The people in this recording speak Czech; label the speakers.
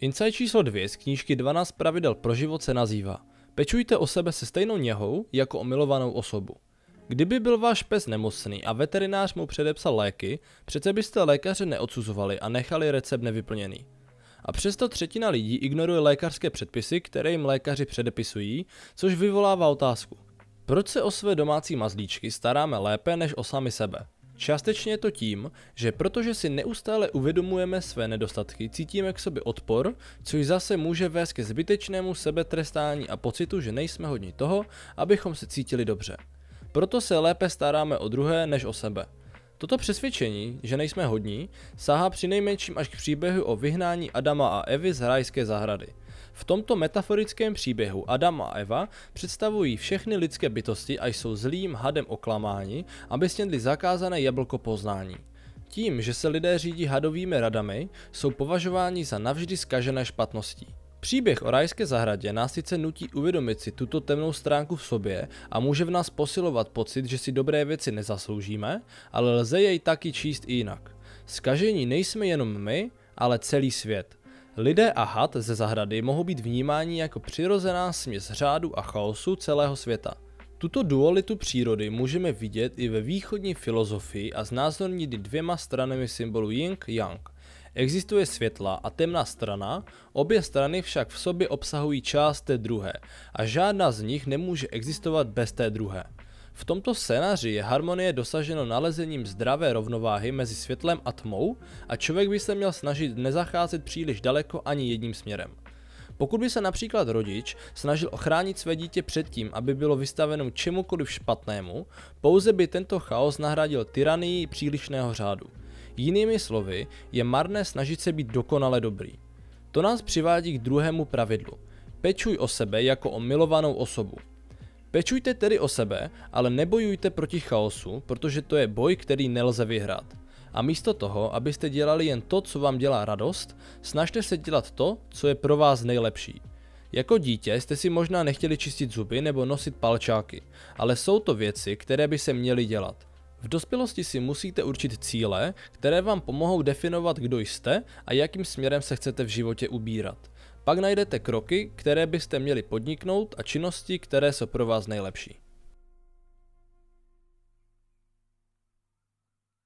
Speaker 1: Insight číslo 2 z knížky 12 pravidel pro život se nazývá Pečujte o sebe se stejnou něhou jako o milovanou osobu. Kdyby byl váš pes nemocný a veterinář mu předepsal léky, přece byste lékaře neodsuzovali a nechali recept nevyplněný. A přesto třetina lidí ignoruje lékařské předpisy, které jim lékaři předepisují, což vyvolává otázku. Proč se o své domácí mazlíčky staráme lépe než o sami sebe? Částečně je to tím, že protože si neustále uvědomujeme své nedostatky, cítíme k sobě odpor, což zase může vést ke zbytečnému sebetrestání a pocitu, že nejsme hodni toho, abychom se cítili dobře. Proto se lépe staráme o druhé než o sebe. Toto přesvědčení, že nejsme hodní, sáhá přinejmenším až k příběhu o vyhnání Adama a Evy z rajské zahrady. V tomto metaforickém příběhu Adam a Eva představují všechny lidské bytosti a jsou zlým hadem oklamáni, aby snědli zakázané jablko poznání. Tím, že se lidé řídí hadovými radami, jsou považováni za navždy skažené špatností. Příběh o rajské zahradě nás sice nutí uvědomit si tuto temnou stránku v sobě a může v nás posilovat pocit, že si dobré věci nezasloužíme, ale lze jej taky číst i jinak. Skažení nejsme jenom my, ale celý svět. Lidé a had ze zahrady mohou být vnímáni jako přirozená směs řádu a chaosu celého světa. Tuto dualitu přírody můžeme vidět i ve východní filozofii a znázornit dvěma stranami symbolu Yin-Yang. Existuje světla a temná strana, obě strany však v sobě obsahují část té druhé a žádná z nich nemůže existovat bez té druhé. V tomto scénáři je harmonie dosaženo nalezením zdravé rovnováhy mezi světlem a tmou a člověk by se měl snažit nezacházet příliš daleko ani jedním směrem. Pokud by se například rodič snažil ochránit své dítě před tím, aby bylo vystaveno čemukoliv špatnému, pouze by tento chaos nahradil tyranii přílišného řádu. Jinými slovy, je marné snažit se být dokonale dobrý. To nás přivádí k druhému pravidlu. Pečuj o sebe jako o milovanou osobu. Pečujte tedy o sebe, ale nebojujte proti chaosu, protože to je boj, který nelze vyhrát. A místo toho, abyste dělali jen to, co vám dělá radost, snažte se dělat to, co je pro vás nejlepší. Jako dítě jste si možná nechtěli čistit zuby nebo nosit palčáky, ale jsou to věci, které by se měly dělat. V dospělosti si musíte určit cíle, které vám pomohou definovat, kdo jste a jakým směrem se chcete v životě ubírat. Pak najdete kroky, které byste měli podniknout a činnosti, které jsou pro vás nejlepší.